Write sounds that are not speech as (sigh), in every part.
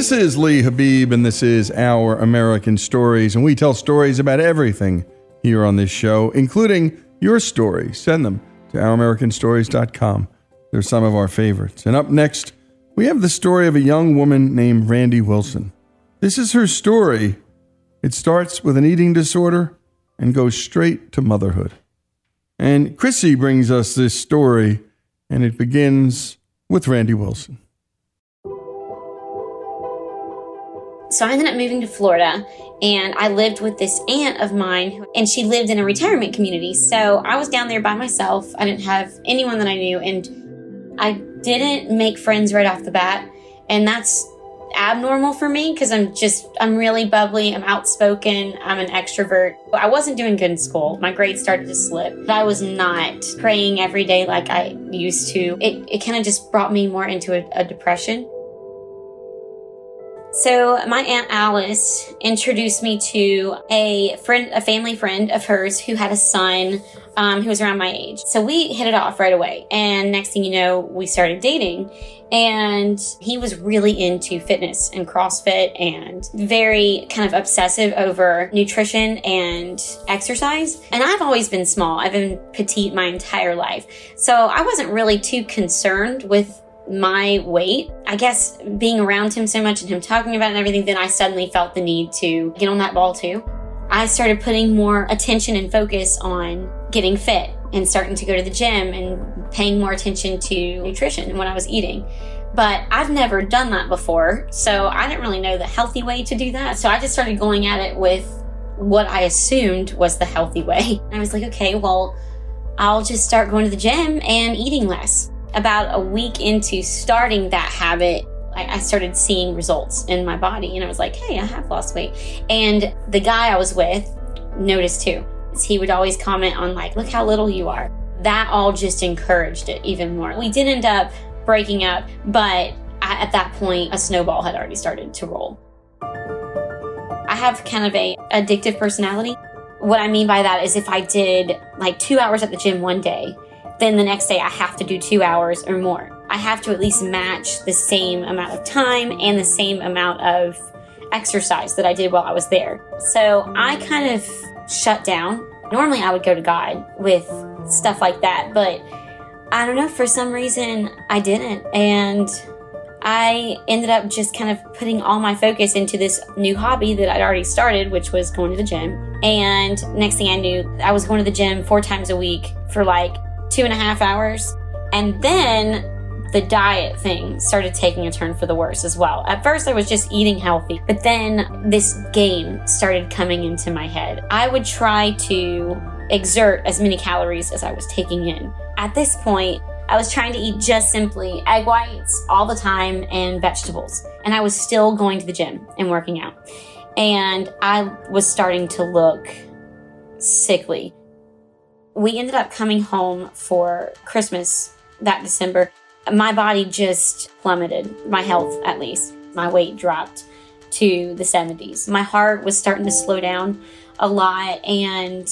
This is Lee Habib, and this is Our American Stories, and we tell stories about everything here on this show, including your story. Send them to OurAmericanStories.com. They're some of our favorites. And up next, we have the story of a young woman named Randy Wilson. This is her story. It starts with an eating disorder and goes straight to motherhood. And Chrissy brings us this story, and it begins with Randy Wilson. So I ended up moving to Florida and I lived with this aunt of mine and she lived in a retirement community. So I was down there by myself. I didn't have anyone that I knew and I didn't make friends right off the bat. And that's abnormal for me because I'm just, I'm really bubbly. I'm outspoken. I'm an extrovert. I wasn't doing good in school. My grades started to slip. I was not praying every day like I used to. It, it kind of just brought me more into a, a depression. So my aunt Alice introduced me to a friend, a family friend of hers who had a son um, who was around my age. So we hit it off right away. And next thing you know, we started dating. And he was really into fitness and CrossFit and very kind of obsessive over nutrition and exercise. And I've always been small. I've been petite my entire life. So I wasn't really too concerned with my weight. I guess being around him so much and him talking about it and everything, then I suddenly felt the need to get on that ball too. I started putting more attention and focus on getting fit and starting to go to the gym and paying more attention to nutrition and what I was eating. But I've never done that before, so I didn't really know the healthy way to do that. So I just started going at it with what I assumed was the healthy way. (laughs) I was like, okay, well, I'll just start going to the gym and eating less. About a week into starting that habit, I started seeing results in my body and I was like, hey, I have lost weight. And the guy I was with noticed too. He would always comment on, like, look how little you are. That all just encouraged it even more. We did end up breaking up, but at that point, a snowball had already started to roll. I have kind of a addictive personality. What I mean by that is if I did like two hours at the gym one day, then the next day I have to do two hours or more. I have to at least match the same amount of time and the same amount of exercise that I did while I was there. So I kind of shut down. Normally I would go to God with stuff like that, but I don't know, for some reason I didn't. And I ended up just kind of putting all my focus into this new hobby that I'd already started, which was going to the gym. And next thing I knew, I was going to the gym four times a week for like two and a half hours. And then the diet thing started taking a turn for the worse as well. At first, I was just eating healthy, but then this game started coming into my head. I would try to exert as many calories as I was taking in. At this point, I was trying to eat just simply egg whites all the time and vegetables. And I was still going to the gym and working out. And I was starting to look sickly. We ended up coming home for Christmas that December my body just plummeted, my health at least. My weight dropped to the 70s. My heart was starting to slow down a lot and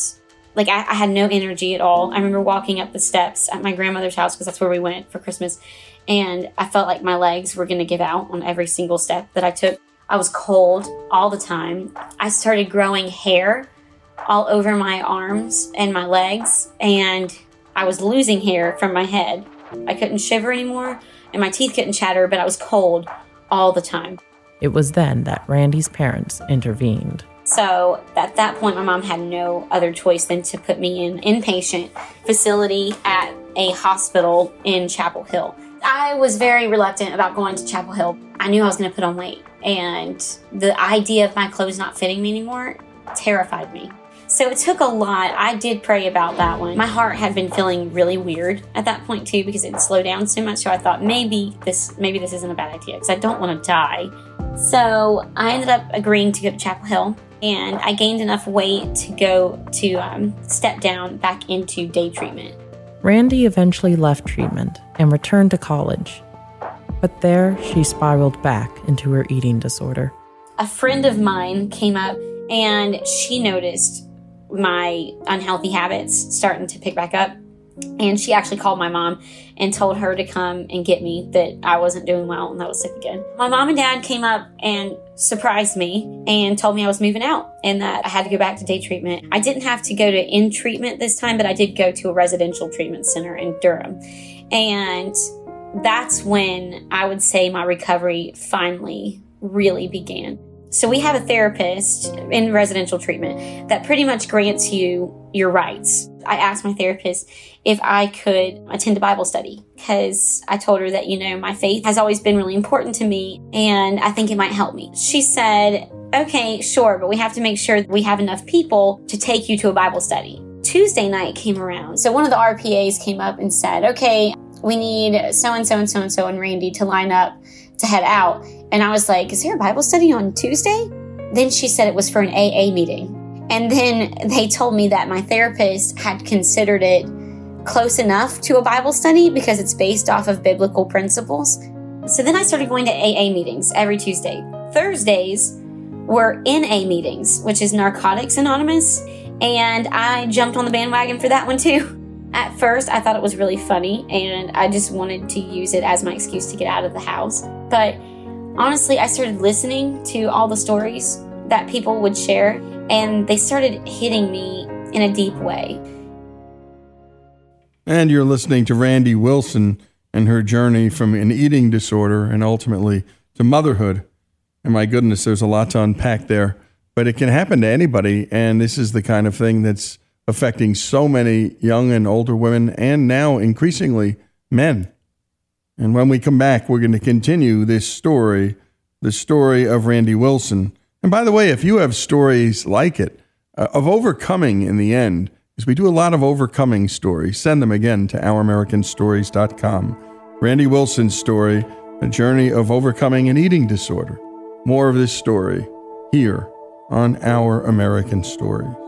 like I, I, had no energy at all. I remember walking up the steps at my grandmother's house because that's where we went for Christmas. And I felt like my legs were going to give out on every single step that I took. I was cold all the time. I started growing hair all over my arms and my legs, and I was losing hair from my head. I couldn't shiver anymore, and my teeth couldn't chatter, but I was cold all the time. It was then that Randy's parents intervened. So at that point, my mom had no other choice than to put me in inpatient facility at a hospital in Chapel Hill. I was very reluctant about going to Chapel Hill. I knew I was going to put on weight, and the idea of my clothes not fitting me anymore terrified me. So it took a lot. I did pray about that one. My heart had been feeling really weird at that point too because it slowed down so much. So I thought maybe this maybe this isn't a bad idea because I don't want to die. So I ended up agreeing to go to Chapel Hill and I gained enough weight to go to um, step down back into day treatment. Randy eventually left treatment and returned to college. But there she spiraled back into her eating disorder. A friend of mine came up and she noticed my unhealthy habits starting to pick back up. And she actually called my mom and told her to come and get me that I wasn't doing well and I was sick again. My mom and dad came up and surprised me and told me I was moving out and that I had to go back to day treatment. I didn't have to go to in treatment this time, but I did go to a residential treatment center in Durham. And that's when I would say my recovery finally really began. So we have a therapist in residential treatment that pretty much grants you your rights. I asked my therapist if I could attend a Bible study because I told her that, you know, my faith has always been really important to me and I think it might help me. She said, okay, sure, but we have to make sure we have enough people to take you to a Bible study. Tuesday night came around. So one of the RPAs came up and said, okay, we need so and so and so and so and Randy to line up to head out. And I was like, Is there a Bible study on Tuesday? Then she said it was for an AA meeting. And then they told me that my therapist had considered it close enough to a Bible study because it's based off of biblical principles. So then I started going to AA meetings every Tuesday. Thursdays were NA meetings, which is Narcotics Anonymous. And I jumped on the bandwagon for that one too. At first, I thought it was really funny and I just wanted to use it as my excuse to get out of the house. But honestly, I started listening to all the stories that people would share and they started hitting me in a deep way. And you're listening to Randy Wilson and her journey from an eating disorder and ultimately to motherhood. And my goodness, there's a lot to unpack there. But it can happen to anybody. And this is the kind of thing that's affecting so many young and older women and now increasingly men. And when we come back, we're going to continue this story, the story of Randy Wilson. And by the way, if you have stories like it, uh, of overcoming in the end, because we do a lot of overcoming stories, send them again to ouramericanstories.com. Randy Wilson's story, a journey of overcoming an eating disorder. More of this story here on Our American Stories.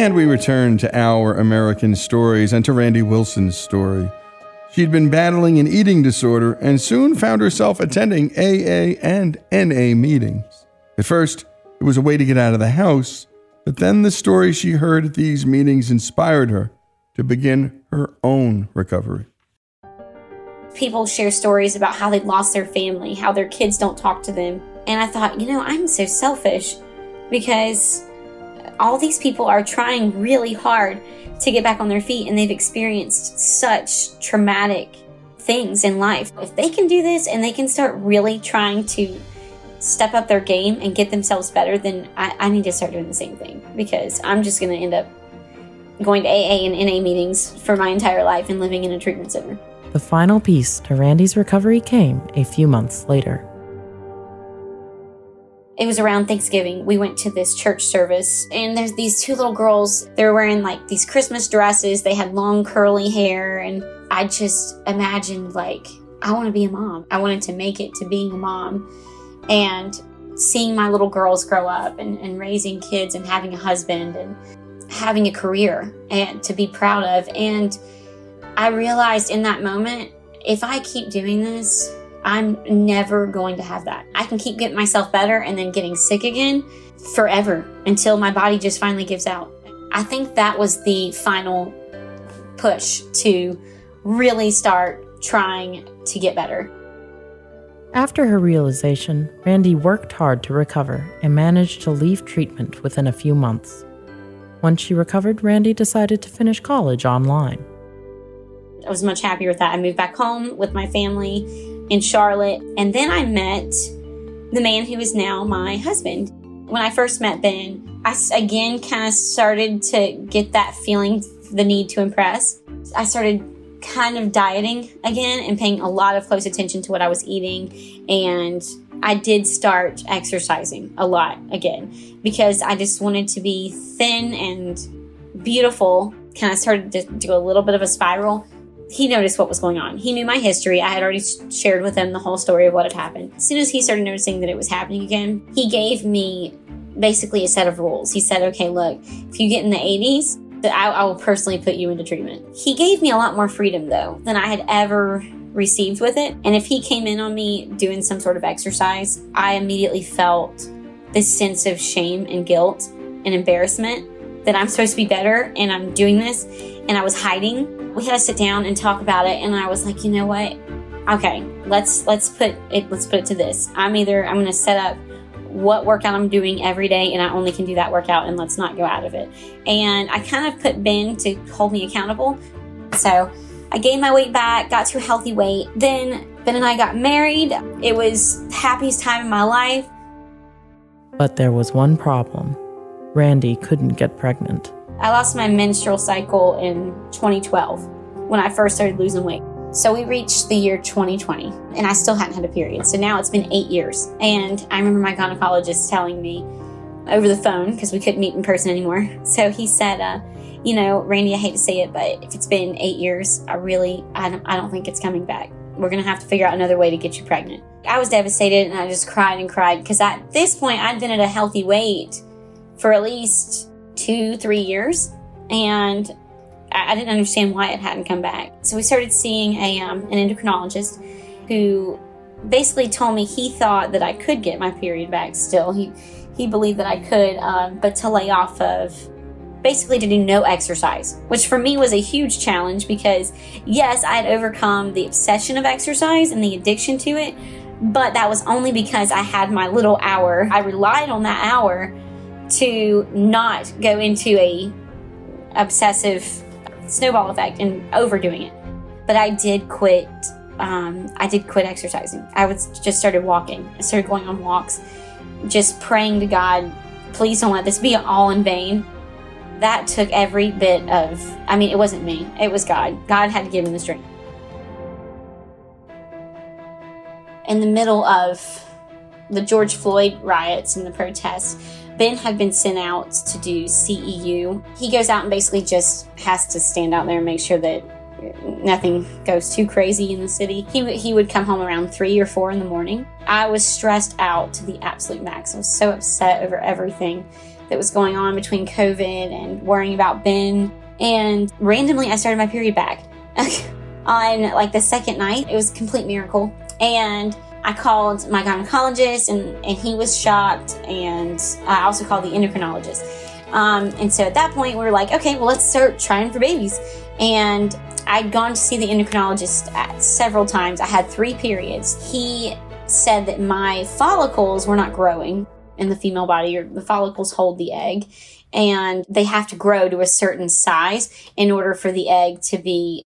And we return to our American stories and to Randy Wilson's story. She'd been battling an eating disorder and soon found herself attending AA and NA meetings. At first, it was a way to get out of the house, but then the stories she heard at these meetings inspired her to begin her own recovery. People share stories about how they lost their family, how their kids don't talk to them. And I thought, you know, I'm so selfish because all these people are trying really hard to get back on their feet and they've experienced such traumatic things in life. If they can do this and they can start really trying to step up their game and get themselves better, then I, I need to start doing the same thing because I'm just going to end up going to AA and NA meetings for my entire life and living in a treatment center. The final piece to Randy's recovery came a few months later it was around Thanksgiving. We went to this church service, and there's these two little girls. They were wearing like these Christmas dresses. They had long curly hair, and I just imagined like I want to be a mom. I wanted to make it to being a mom, and seeing my little girls grow up and, and raising kids and having a husband and having a career and to be proud of. And I realized in that moment, if I keep doing this, I'm never going to have that. I can keep getting myself better and then getting sick again forever until my body just finally gives out. I think that was the final push to really start trying to get better. After her realization, Randy worked hard to recover and managed to leave treatment within a few months. Once she recovered, Randy decided to finish college online. I was much happier with that. I moved back home with my family in Charlotte. And then I met the man who is now my husband. When I first met Ben, I again kind of started to get that feeling, the need to impress. I started kind of dieting again and paying a lot of close attention to what I was eating. And I did start exercising a lot again because I just wanted to be thin and beautiful. Kind of started to do a little bit of a spiral he noticed what was going on. He knew my history. I had already shared with him the whole story of what had happened. As soon as he started noticing that it was happening again, he gave me basically a set of rules. He said, okay, look, if you get in the 80s, I, I will personally put you into treatment. He gave me a lot more freedom, though, than I had ever received with it. And if he came in on me doing some sort of exercise, I immediately felt this sense of shame and guilt and embarrassment that I'm supposed to be better and I'm doing this. And I was hiding we had to sit down and talk about it and i was like you know what? Okay let's let's put it let's put it to this. I'm either i'm going to set up what workout i'm doing every day and i only can do that workout and let's not go out of it. And i kind of put ben to hold me accountable. So i gained my weight back got to a healthy weight. Then ben and i got married. It was happiest time in my life. But there was one problem. Randy couldn't get pregnant I lost my menstrual cycle in 2012 when I first started losing weight. So we reached the year 2020 and I still hadn't had a period. So now it's been eight years. And I remember my gynecologist telling me, over the phone because we couldn't meet in person anymore. (laughs) So he said, uh, you know, Randy, I hate to say it, but if it's been eight years, I really, I don't, I don't think it's coming back. We're going to have to figure out another way to get you pregnant. I was devastated and I just cried and cried because at this point I'd been at a healthy weight for at least two, three years. And I didn't understand why it hadn't come back. So we started seeing a, um, an endocrinologist who basically told me he thought that I could get my period back still. He, he believed that I could, um, but to lay off of basically to do no exercise, which for me was a huge challenge because yes, I had overcome the obsession of exercise and the addiction to it, but that was only because I had my little hour. I relied on that hour to not go into a obsessive snowball effect and overdoing it. But I did quit. Um, I did quit exercising. I was just started walking. I started going on walks, just praying to God, please don't let this be all in vain. That took every bit of. I mean, it wasn't me. It was God. God had to give me the strength. In the middle of the George Floyd riots and the protests, Ben had been sent out to do CEU. He goes out and basically just has to stand out there and make sure that nothing goes too crazy in the city. He, he would come home around three or four in the morning. I was stressed out to the absolute max. I was so upset over everything that was going on between COVID and worrying about Ben. And randomly, I started my period back (laughs) on like the second night. It was a complete miracle. And I called my gynecologist and, and he was shocked. And I also called the endocrinologist. Um, and so at that point, we were like, okay, well, let's start trying for babies. And I'd gone to see the endocrinologist several times. I had three periods. He said that my follicles were not growing in the female body, or the follicles hold the egg, and they have to grow to a certain size in order for the egg to be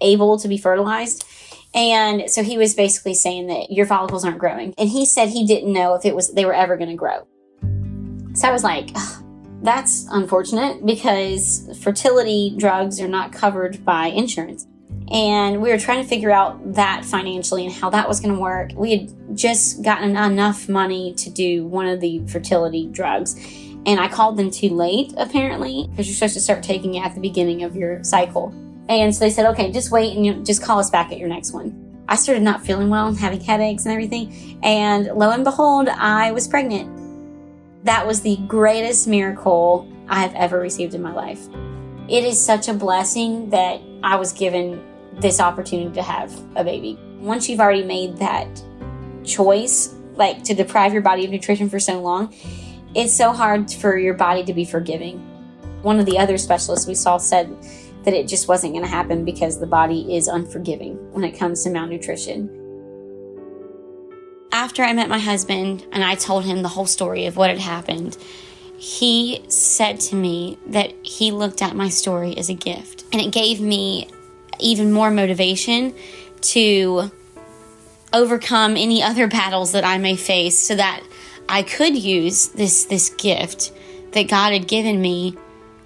able to be fertilized. And so he was basically saying that your follicles aren't growing. And he said he didn't know if it was they were ever going to grow. So I was like, that's unfortunate because fertility drugs are not covered by insurance. And we were trying to figure out that financially and how that was going to work. We had just gotten enough money to do one of the fertility drugs. And I called them too late, apparently, because you're supposed to start taking it at the beginning of your cycle. And so they said, okay, just wait and you just call us back at your next one. I started not feeling well and having headaches and everything. And lo and behold, I was pregnant. That was the greatest miracle I have ever received in my life. It is such a blessing that I was given this opportunity to have a baby. Once you've already made that choice, like to deprive your body of nutrition for so long, it's so hard for your body to be forgiving. One of the other specialists we saw said that it just wasn't going to happen because the body is unforgiving when it comes to malnutrition. After I met my husband and I told him the whole story of what had happened, he said to me that he looked at my story as a gift. And it gave me even more motivation to overcome any other battles that I may face so that I could use this this gift that God had given me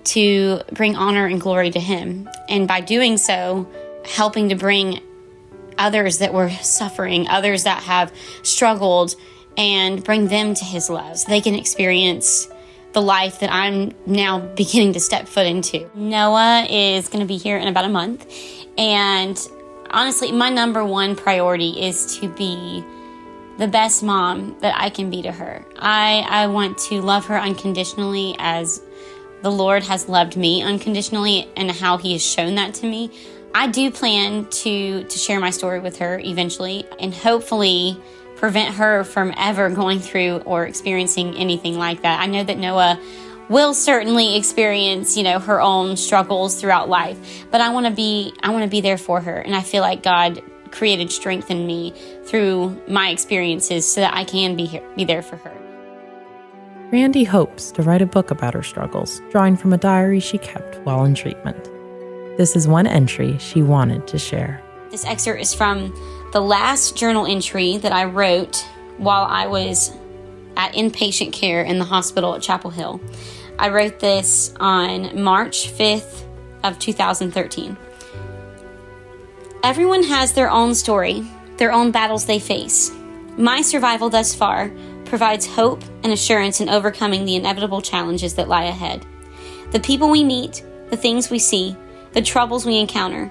to bring honor and glory to Him. And by doing so, helping to bring others that were suffering, others that have struggled, and bring them to His love so they can experience the life that I'm now beginning to step foot into. Noah is going to be here in about a month. And honestly, my number one priority is to be the best mom that I can be to her. I, I want to love her unconditionally as the Lord has loved me unconditionally and how He has shown that to me. I do plan to to share my story with her eventually and hopefully prevent her from ever going through or experiencing anything like that. I know that Noah will certainly experience, you know, her own struggles throughout life, but I want to be I want to be there for her and I feel like God created strength in me through my experiences so that I can be here, be there for her. Randy hopes to write a book about her struggles, drawing from a diary she kept while in treatment. This is one entry she wanted to share. This excerpt is from the last journal entry that I wrote while I was at inpatient care in the hospital at Chapel Hill. I wrote this on March 5th of 2013. Everyone has their own story, their own battles they face. My survival thus far provides hope and assurance in overcoming the inevitable challenges that lie ahead. The people we meet, the things we see, the troubles we encounter,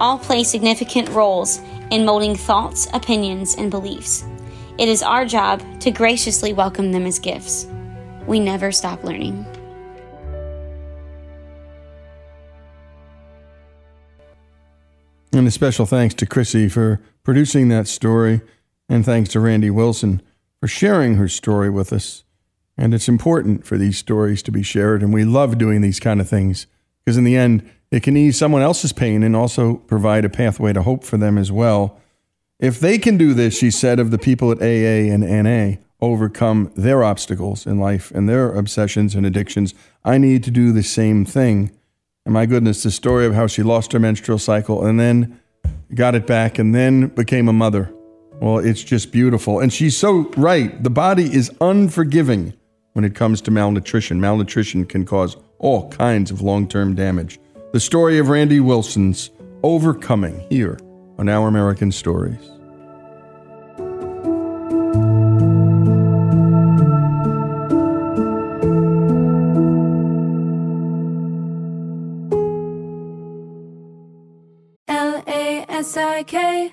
all play significant roles in molding thoughts, opinions, and beliefs. It is our job to graciously welcome them as gifts. We never stop learning. And a special thanks to Chrissy for producing that story, and thanks to Randy Wilson for sharing her story with us. And it's important for these stories to be shared, and we love doing these kind of things because, in the end, it can ease someone else's pain and also provide a pathway to hope for them as well. If they can do this, she said, of the people at AA and NA overcome their obstacles in life and their obsessions and addictions, I need to do the same thing. And my goodness, the story of how she lost her menstrual cycle and then got it back and then became a mother. Well, it's just beautiful. And she's so right. The body is unforgiving when it comes to malnutrition. Malnutrition can cause all kinds of long term damage. The story of Randy Wilson's overcoming here on Our American Stories. L A S I K,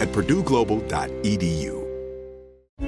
at purdueglobal.edu.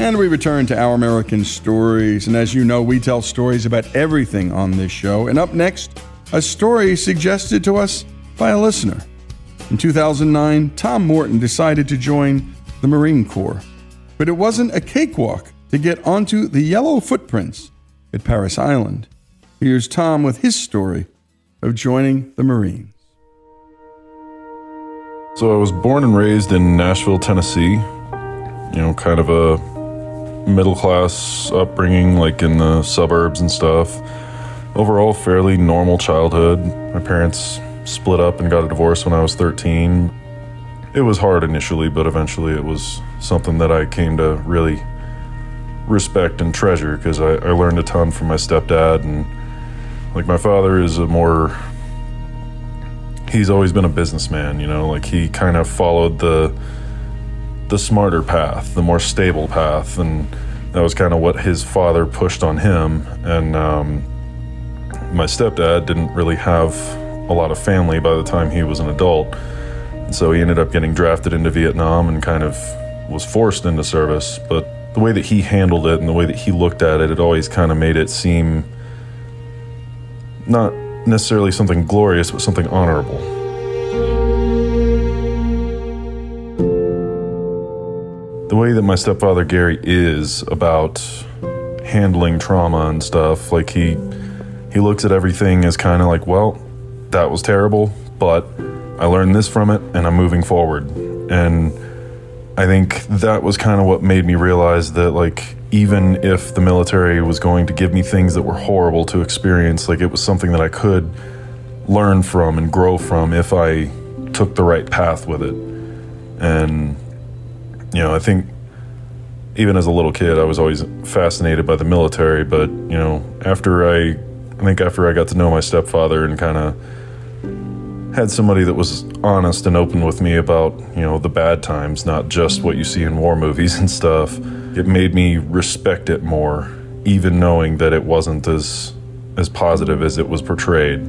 And we return to Our American Stories. And as you know, we tell stories about everything on this show. And up next, a story suggested to us by a listener. In 2009, Tom Morton decided to join the Marine Corps. But it wasn't a cakewalk to get onto the yellow footprints at Parris Island. Here's Tom with his story of joining the Marines. So I was born and raised in Nashville, Tennessee. You know, kind of a middle class upbringing, like in the suburbs and stuff. Overall, fairly normal childhood. My parents split up and got a divorce when I was 13. It was hard initially, but eventually it was something that I came to really respect and treasure because I, I learned a ton from my stepdad. And like, my father is a more he's always been a businessman, you know, like he kind of followed the the smarter path, the more stable path, and that was kind of what his father pushed on him. And um, my stepdad didn't really have a lot of family by the time he was an adult, and so he ended up getting drafted into Vietnam and kind of was forced into service. But the way that he handled it and the way that he looked at it, it always kind of made it seem not necessarily something glorious, but something honorable. Way that my stepfather Gary is about handling trauma and stuff, like he he looks at everything as kind of like, well, that was terrible, but I learned this from it and I'm moving forward. And I think that was kind of what made me realize that like even if the military was going to give me things that were horrible to experience, like it was something that I could learn from and grow from if I took the right path with it. And, you know, I think even as a little kid, I was always fascinated by the military. But, you know, after I, I think after I got to know my stepfather and kind of had somebody that was honest and open with me about, you know, the bad times, not just what you see in war movies (laughs) and stuff it made me respect it more, even knowing that it wasn't as as positive as it was portrayed.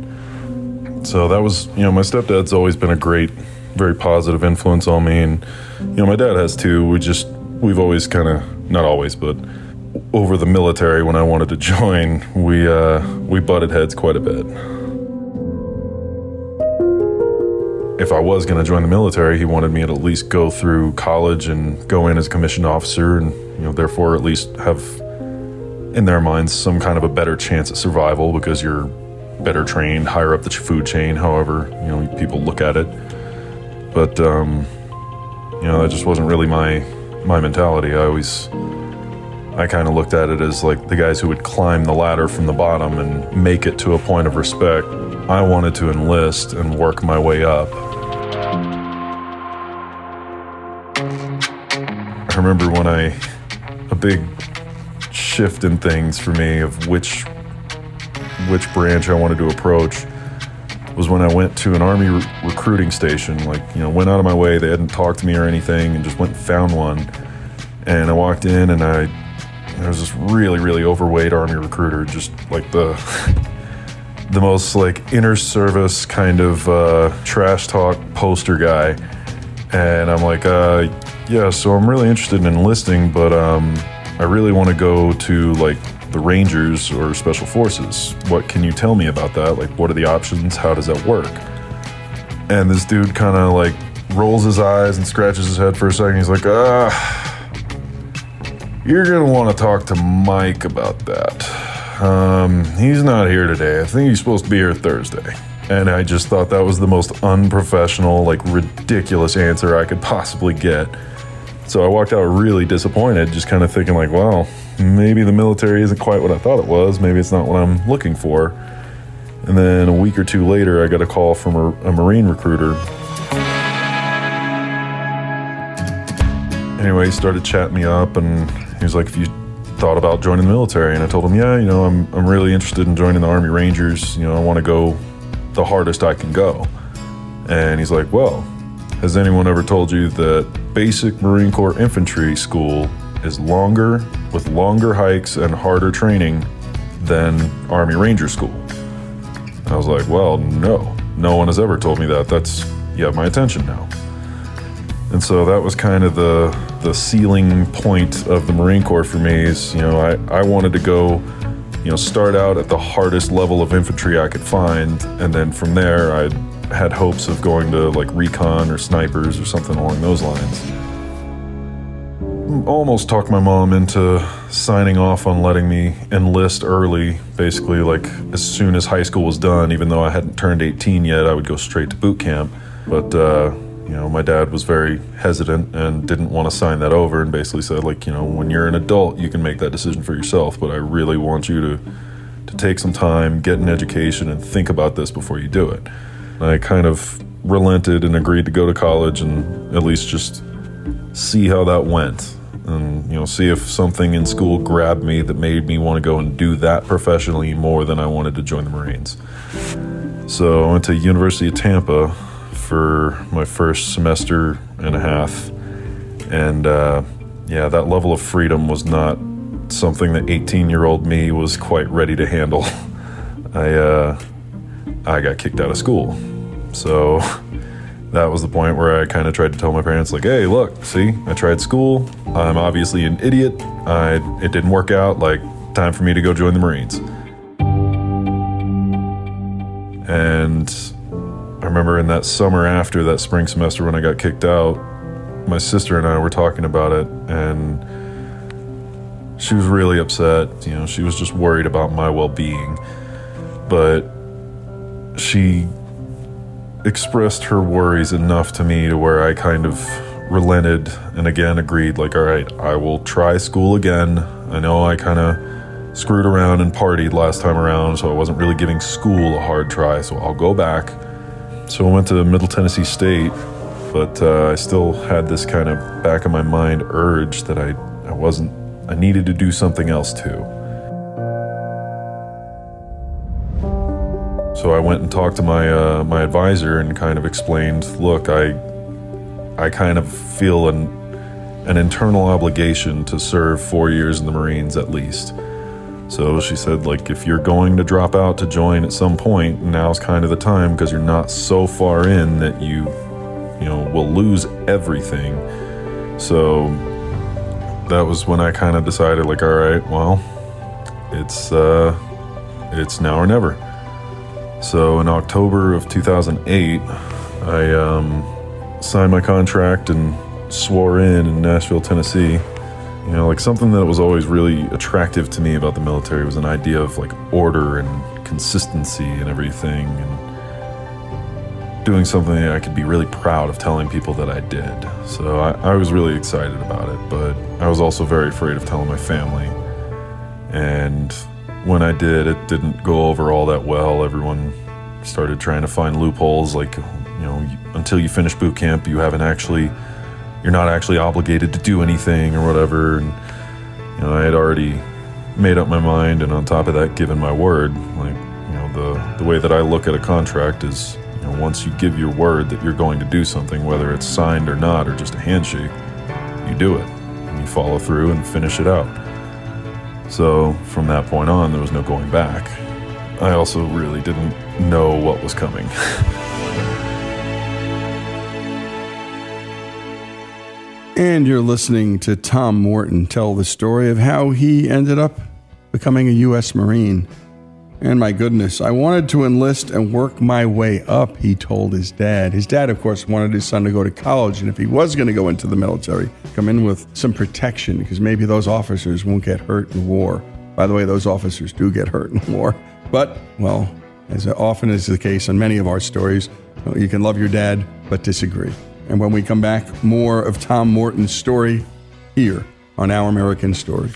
So that was, you know, my stepdad's always been a great, very positive influence on me, and you know, my dad has too. We just we've always kind of not always, but over the military when I wanted to (laughs) join, we uh, we butted heads quite a bit. if I was going to join the military, he wanted me to at least go through college and go in as a commissioned officer, and you know, therefore at least have in their minds some kind of a better chance at survival because you're better trained, higher up the food chain. However, you know, people look at it, but um, you know, that just wasn't really my my mentality. I always I kind of looked at it as like the guys who would climb the ladder from the bottom and make it to a point of respect. I wanted to enlist and work my way up I remember when I, a big shift in things for me of which, which branch I wanted to approach was when I went to an army re- recruiting station. Like, you know, went out of my way. They hadn't talked to me or anything and just went and found one. And I walked in and I, there was this really, really overweight army recruiter, just like the, (laughs) the most like inner service kind of uh, trash talk poster guy. And I'm like, uh, yeah, so I'm really interested in enlisting, but um, I really want to go to like the Rangers or Special Forces. What can you tell me about that? Like, what are the options? How does that work? And this dude kind of like rolls his eyes and scratches his head for a second. He's like, ah, you're going to want to talk to Mike about that. Um, he's not here today. I think he's supposed to be here Thursday. And I just thought that was the most unprofessional, like ridiculous answer I could possibly get. So I walked out really disappointed, just kind of thinking, like, wow, maybe the military isn't quite what I thought it was. Maybe it's not what I'm looking for. And then a week or two later, I got a call from a, a Marine recruiter. Anyway, he started chatting me up, and he was like, if you thought about joining the military, and I told him, yeah, you know, I'm, I'm really interested in joining the Army Rangers. You know, I want to go the hardest I can go. And he's like, well, has anyone ever told you that basic Marine Corps infantry school is longer, with longer hikes and harder training than Army Ranger school? I was like, well, no. No one has ever told me that. That's, you have my attention now. And so that was kind of the the ceiling point of the Marine Corps for me is, you know, I, I wanted to go, you know, start out at the hardest level of infantry I could find. And then from there, I had hopes of going to like recon or snipers or something along those lines. Almost talked my mom into signing off on letting me enlist early. Basically, like as soon as high school was done, even though I hadn't turned 18 yet, I would go straight to boot camp. But, uh, you know, my dad was very hesitant and didn't want to sign that over and basically said, like, you know, when you're an adult, you can make that decision for yourself, but I really want you to, to take some time, get an education, and think about this before you do it. I kind of relented and agreed to go to college and at least just see how that went and you know see if something in school grabbed me that made me want to go and do that professionally more than I wanted to join the Marines. So I went to University of Tampa for my first semester and a half, and uh, yeah, that level of freedom was not something that 18 year old me was quite ready to handle. (laughs) I uh, I got kicked out of school, so that was the point where I kind of tried to tell my parents, like, hey, look, see, I tried school. I'm obviously an idiot. I it didn't work out. Like, time for me to go join the Marines. And I remember in that summer after that spring semester when I got kicked out, my sister and I were talking about it, and she was really upset. You know, she was just worried about my well being. But she expressed her worries enough to me to where I kind of relented and again agreed, like, all right, I will try school again. I know I kind of screwed around and partied last time around, so I wasn't really giving school a hard try, so I'll go back. So I went to Middle Tennessee State, but uh, I still had this kind of back of my mind urge that I, I wasn't, I needed to do something else too. So I went and talked to my uh, my advisor and kind of explained, look, I I kind of feel an an internal obligation to serve four years in the Marines at least. So she said, like, if you're going to drop out to join at some point, now's kind of the time because you're not so far in that you, you know, will lose everything. So that was when I kind of decided, like, all right, well, it's uh, it's now or never. So in October of 2008, I um, signed my contract and swore in in Nashville, Tennessee. You know, like something that was always really attractive to me about the military was an idea of like order and consistency and everything, and doing something that I could be really proud of telling people that I did. So I, I was really excited about it, but I was also very afraid of telling my family. And when I did, it didn't go over all that well. Everyone started trying to find loopholes, like, you know, until you finish boot camp, you haven't actually, you're not actually obligated to do anything or whatever. And, you know, I had already made up my mind, and on top of that, given my word. Like, you know, the, the way that I look at a contract is, you know, once you give your word that you're going to do something, whether it's signed or not, or just a handshake, you do it. And you follow through and finish it out. So from that point on, there was no going back. I also really didn't know what was coming. (laughs) And you're listening to Tom Morton tell the story of how he ended up becoming a U.S. Marine. And my goodness, I wanted to enlist and work my way up, he told his dad. His dad, of course, wanted his son to go to college, and if he was going to go into the military, come in with some protection, because maybe those officers won't get hurt in war. By the way, those officers do get hurt in (laughs) war. But, well, as often is the case in many of our stories, you can love your dad, but disagree. And when we come back, more of Tom Morton's story here on Our American Stories.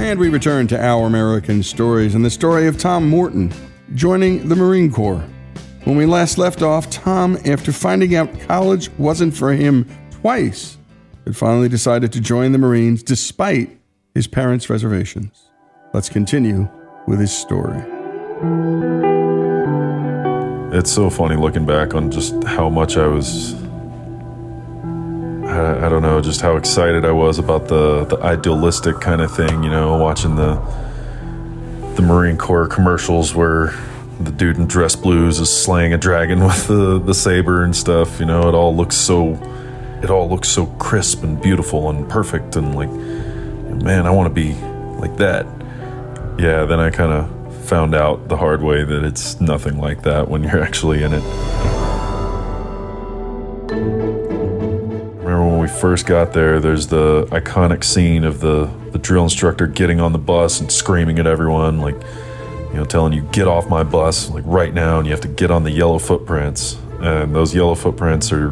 And we return to Our American Stories and the story of Tom Morton joining the Marine Corps. When we last left off, Tom, after finding out college wasn't for him twice, had finally decided to join the Marines despite his parents' reservations. Let's continue with his story. It's so funny looking back on just how much I was. I, I don't know, just how excited I was about the, the idealistic kind of thing, you know, watching the the Marine Corps commercials where the dude in dress blues is slaying a dragon (laughs) with the, the saber and stuff, you know, it all looks so it all looks so crisp and beautiful and perfect and like man, I want to be like that. Yeah, then I kind of found out the hard way that it's nothing like that when you're (laughs) actually in it. First got there, there's the iconic scene of the, the drill instructor getting on the bus and screaming at everyone, like, you know, telling you, get off my bus, like right now, and you have to get on the yellow footprints. And those yellow footprints are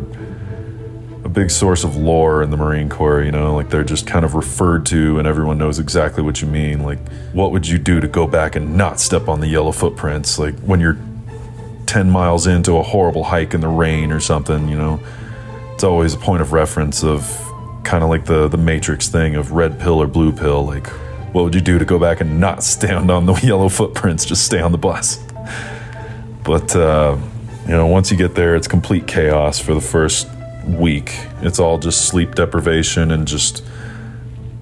a big source of lore in the Marine Corps, you know, like they're just kind of referred to and everyone knows exactly what you mean. Like, what would you do to go back and not step on the yellow footprints? Like, when you're 10 miles into a horrible hike in the rain or something, you know, it's always a point of reference of kind of like the, the Matrix thing of red pill or blue pill. Like, what would you do to go back and not stand on the (laughs) yellow footprints? Just stay on the bus. But, uh, you know, once you get there, it's complete chaos for the first week. It's all just sleep deprivation and just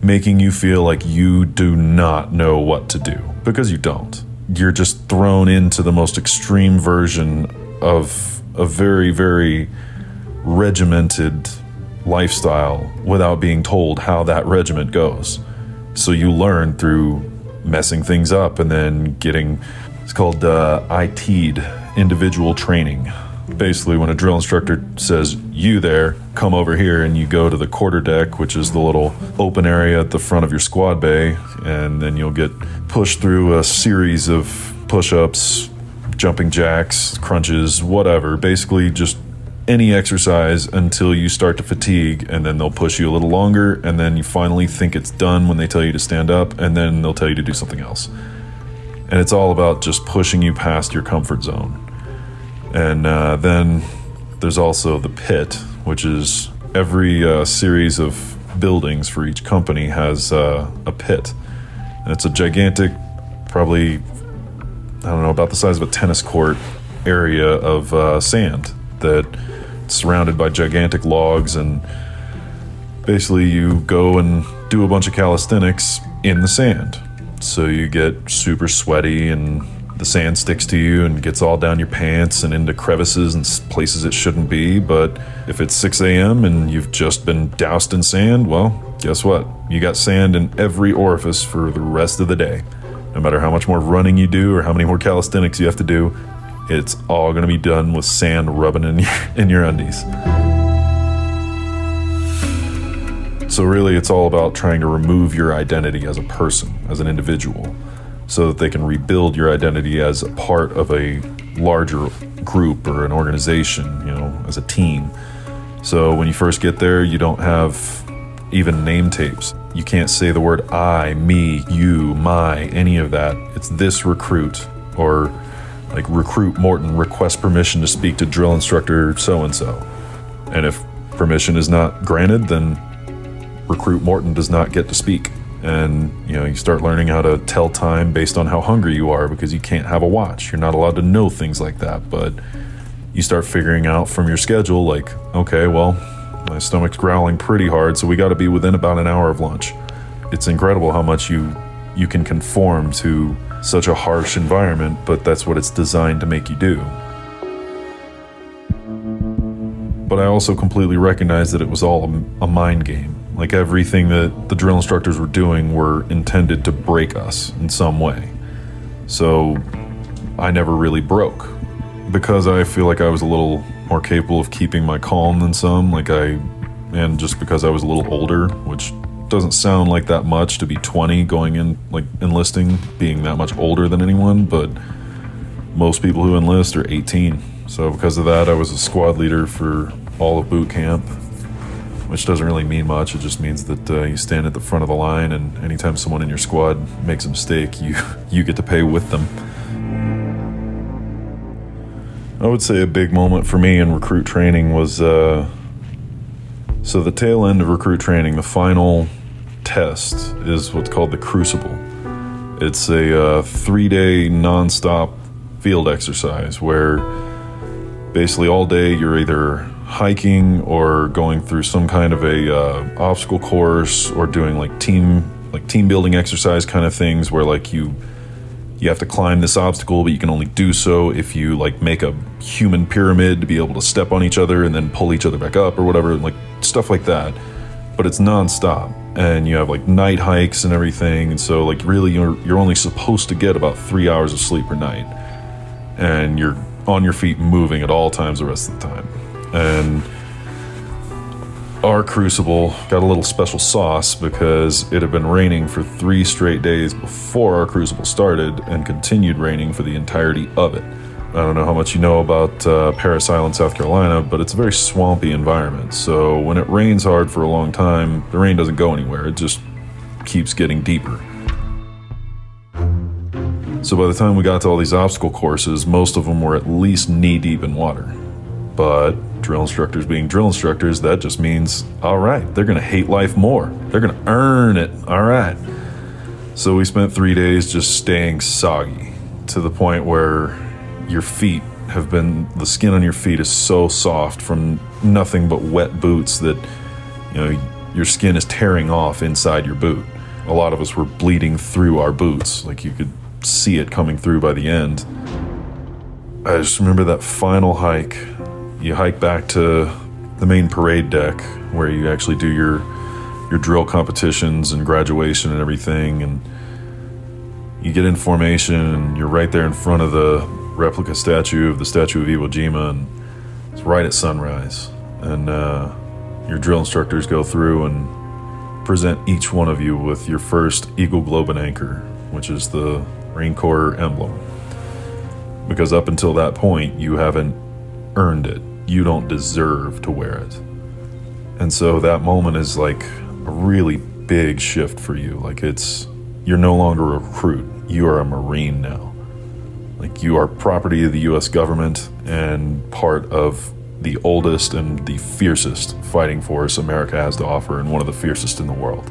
making you feel like you do not know what to do because you don't. You're just thrown into the most extreme version of a very, very regimented lifestyle without being told how that regiment goes. So you learn through messing things up and then getting it's called uh, IT'd individual training. Basically, when a drill instructor says, You there, come over here, and you go to the quarter deck, which is the little open area at the front of your squad bay, and then you'll get pushed through a series of push ups, jumping jacks, crunches, whatever. Basically, just any exercise until you start to fatigue, and then they'll push you a little longer, and then you finally think it's done when they tell you to stand up, and then they'll tell you to do something else. And it's all about just pushing you past your comfort zone. And uh, then there's also the pit, which is every uh, series of buildings for each company has uh, a pit. And it's a gigantic, probably, I don't know, about the size of a tennis court area of uh, sand that surrounded by gigantic logs and basically you go and do a bunch of calisthenics in the sand. So you get super sweaty and the sand sticks to you and gets all down your pants and into crevices and places it shouldn't be. But if it's 6 a.m and you've just been doused in sand well guess what? You got sand in every orifice for the rest of the day. No matter how much more running you do or how many more calisthenics you have to do it's all going to be done with sand rubbing in your, (laughs) in your undies. So, really, it's all about trying to remove your identity as a person, as an individual, so that they can rebuild your identity as a part of a larger group or an organization, you know, as a team. So, when you first get there, you don't have even name tapes. You can't say the word I, me, you, my, any of that. It's this recruit or like recruit Morton request permission to speak to drill instructor so and so. And if permission is not granted, then recruit Morton does not get to speak. And you know, you start learning how to tell time based on how hungry you are because you can't have a watch. You're not allowed to know things like that, but you start figuring out from your schedule like, okay, well, my stomach's growling pretty hard, so we got to be within about an hour of lunch. It's incredible how much you you can conform to such a harsh environment, but that's what it's designed to make you do. But I also completely recognized that it was all a, mind game. Like everything that the drill instructors were doing were intended to break us in some way. So I never really broke. Because I feel like I was a little more capable of keeping my calm than some, like I, and just because I was a little older, which doesn't sound like that much to be 20 going in like enlisting being that much older than anyone but most people who enlist are 18 so because of that i was a squad leader for all of boot camp which doesn't really mean much. It just means that uh, you stand at the front of the line and anytime someone in your squad makes a mistake you (laughs) you get to pay with them. I would say a big moment for me in recruit training was uh, so the tail end of recruit training, the final test, is what's called the Crucible. It's a uh, three-day non-stop field exercise where basically all day you're either hiking or going through some kind of a uh, obstacle course or doing like team like team building exercise kind of things where like you you have to climb this obstacle, but you can only do so if you like make a human pyramid to be able to step on each other and then pull each other back up or whatever, like stuff like that. But it's nonstop, and you have like night hikes and everything, and so like really you're you're only supposed to get about three hours of sleep per night, and you're on your feet moving at all times the rest of the time, and our crucible got a little special sauce because it had been raining for three straight days before our crucible started and continued raining for the entirety of it. I don't know how much you know about uh, Parris Island, South Carolina, but it's a very swampy environment. So when it rains hard for a long time, the rain doesn't go anywhere, it just keeps getting deeper. So by the time we got to all these obstacle courses, most of them were at least knee deep in water. But drill instructors being drill instructors, that just means, all right, they're going to hate life more. They're going to earn it. All right. So we spent three days just staying soggy to the point where your feet have been, the skin on your feet is so soft from nothing but wet boots that, you know, your skin is tearing off inside your boot. A lot of us were bleeding through our boots. Like you could see it coming through by the end. I just remember that final hike you hike back to the main parade deck where you actually do your your drill competitions and graduation and everything and you get in formation and you're right there in front of the replica statue of the statue of Iwo Jima and it's right at sunrise. And uh, your drill instructors go through and present each one of you with your first Eagle Globe and Anchor which is the Marine Corps emblem. Because up until that point you haven't earned it you don't deserve to wear it and so that moment is like a really big shift for you. Like it's you're no longer a recruit, you are a Marine now. Like you are property of the US government and part of the oldest and the fiercest fighting force America has to offer and one of the fiercest in the world.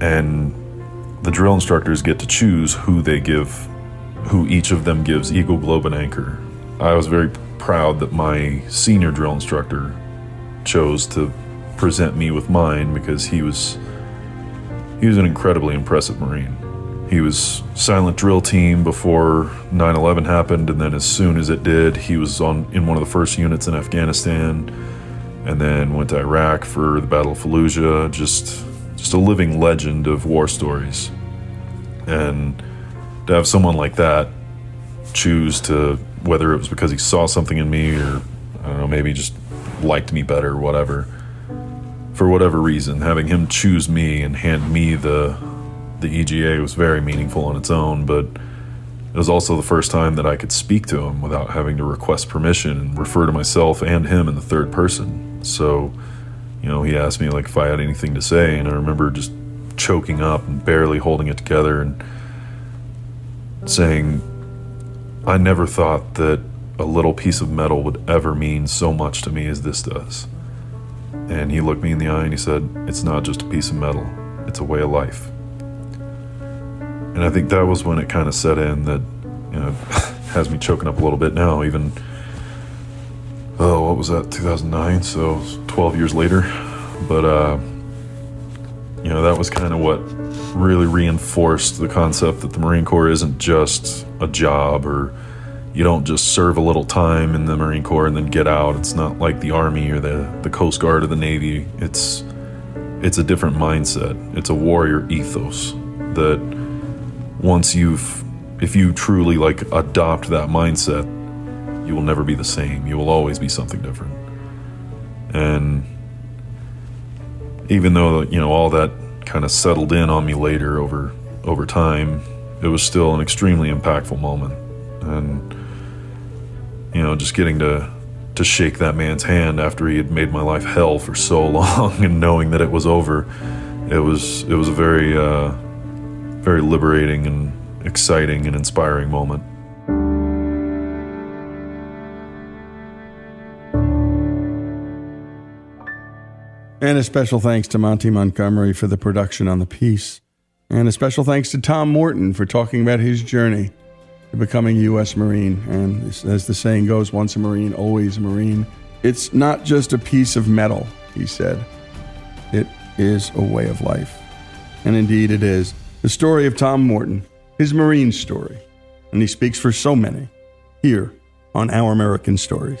And the drill instructors get to choose who they give who each of them gives Eagle Globe and Anchor. I was very proud that my senior drill instructor chose to present me with mine because he was he was an incredibly impressive Marine. He was silent drill team before 9/11 happened, and then as soon as it did, he was on in one of the first units in Afghanistan, and then went to Iraq for the Battle of Fallujah. Just just a living legend of war stories, and to have someone like that choose to whether it was because he saw something in me or I don't know maybe just liked me better, or whatever for whatever reason, having him choose me and hand me the the EGA was very meaningful on its own, but it was also the first time that I could speak to him without having to request permission and refer to myself and him in the third person. So, you know, he asked me like if I had anything to say, and I remember just choking up and barely holding it together and saying, I never thought that a little piece of metal would ever mean so much to me as this does. And he looked me in the eye and he said, It's not just a piece of metal, it's a way of life. And I think that was when it kind of set in that, you know, (laughs) has me choking up a little bit now, even, oh, what was that, 2009? So 12 years later. But, uh, you know, that was kind of what really reinforced the concept that the Marine Corps isn't just a job or you don't just serve a little time in the Marine Corps and then get out. It's not like the Army or the, the Coast Guard or the Navy. It's it's a different mindset. It's a warrior ethos that once you've if you truly like adopt that mindset, you will never be the same. You will always be something different. And even though you know all that kind of settled in on me later over over time, it was still an extremely impactful moment. And you know, just getting to to shake that man's hand after he had made my life hell for so (laughs) long and knowing that it was over, it was it was a very uh, very liberating and exciting and inspiring moment. And a special thanks to Monty Montgomery for the production on the piece. And a special thanks to Tom Morton for talking about his journey to becoming a U.S. Marine. And as the saying goes, once a Marine, always a Marine. It's not just a piece of metal, he said. It is a way of life. And indeed it is. The story of Tom Morton, his Marine story. And he speaks for so many here on Our American Stories.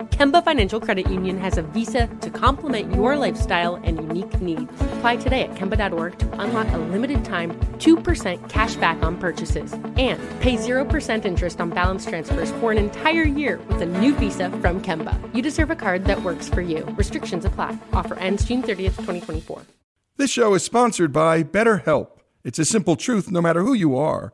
Kemba Financial Credit Union has a visa to complement your lifestyle and unique needs. Apply today at Kemba.org to unlock a limited time 2% cash back on purchases and pay 0% interest on balance transfers for an entire year with a new visa from Kemba. You deserve a card that works for you. Restrictions apply. Offer ends June 30th, 2024. This show is sponsored by BetterHelp. It's a simple truth no matter who you are.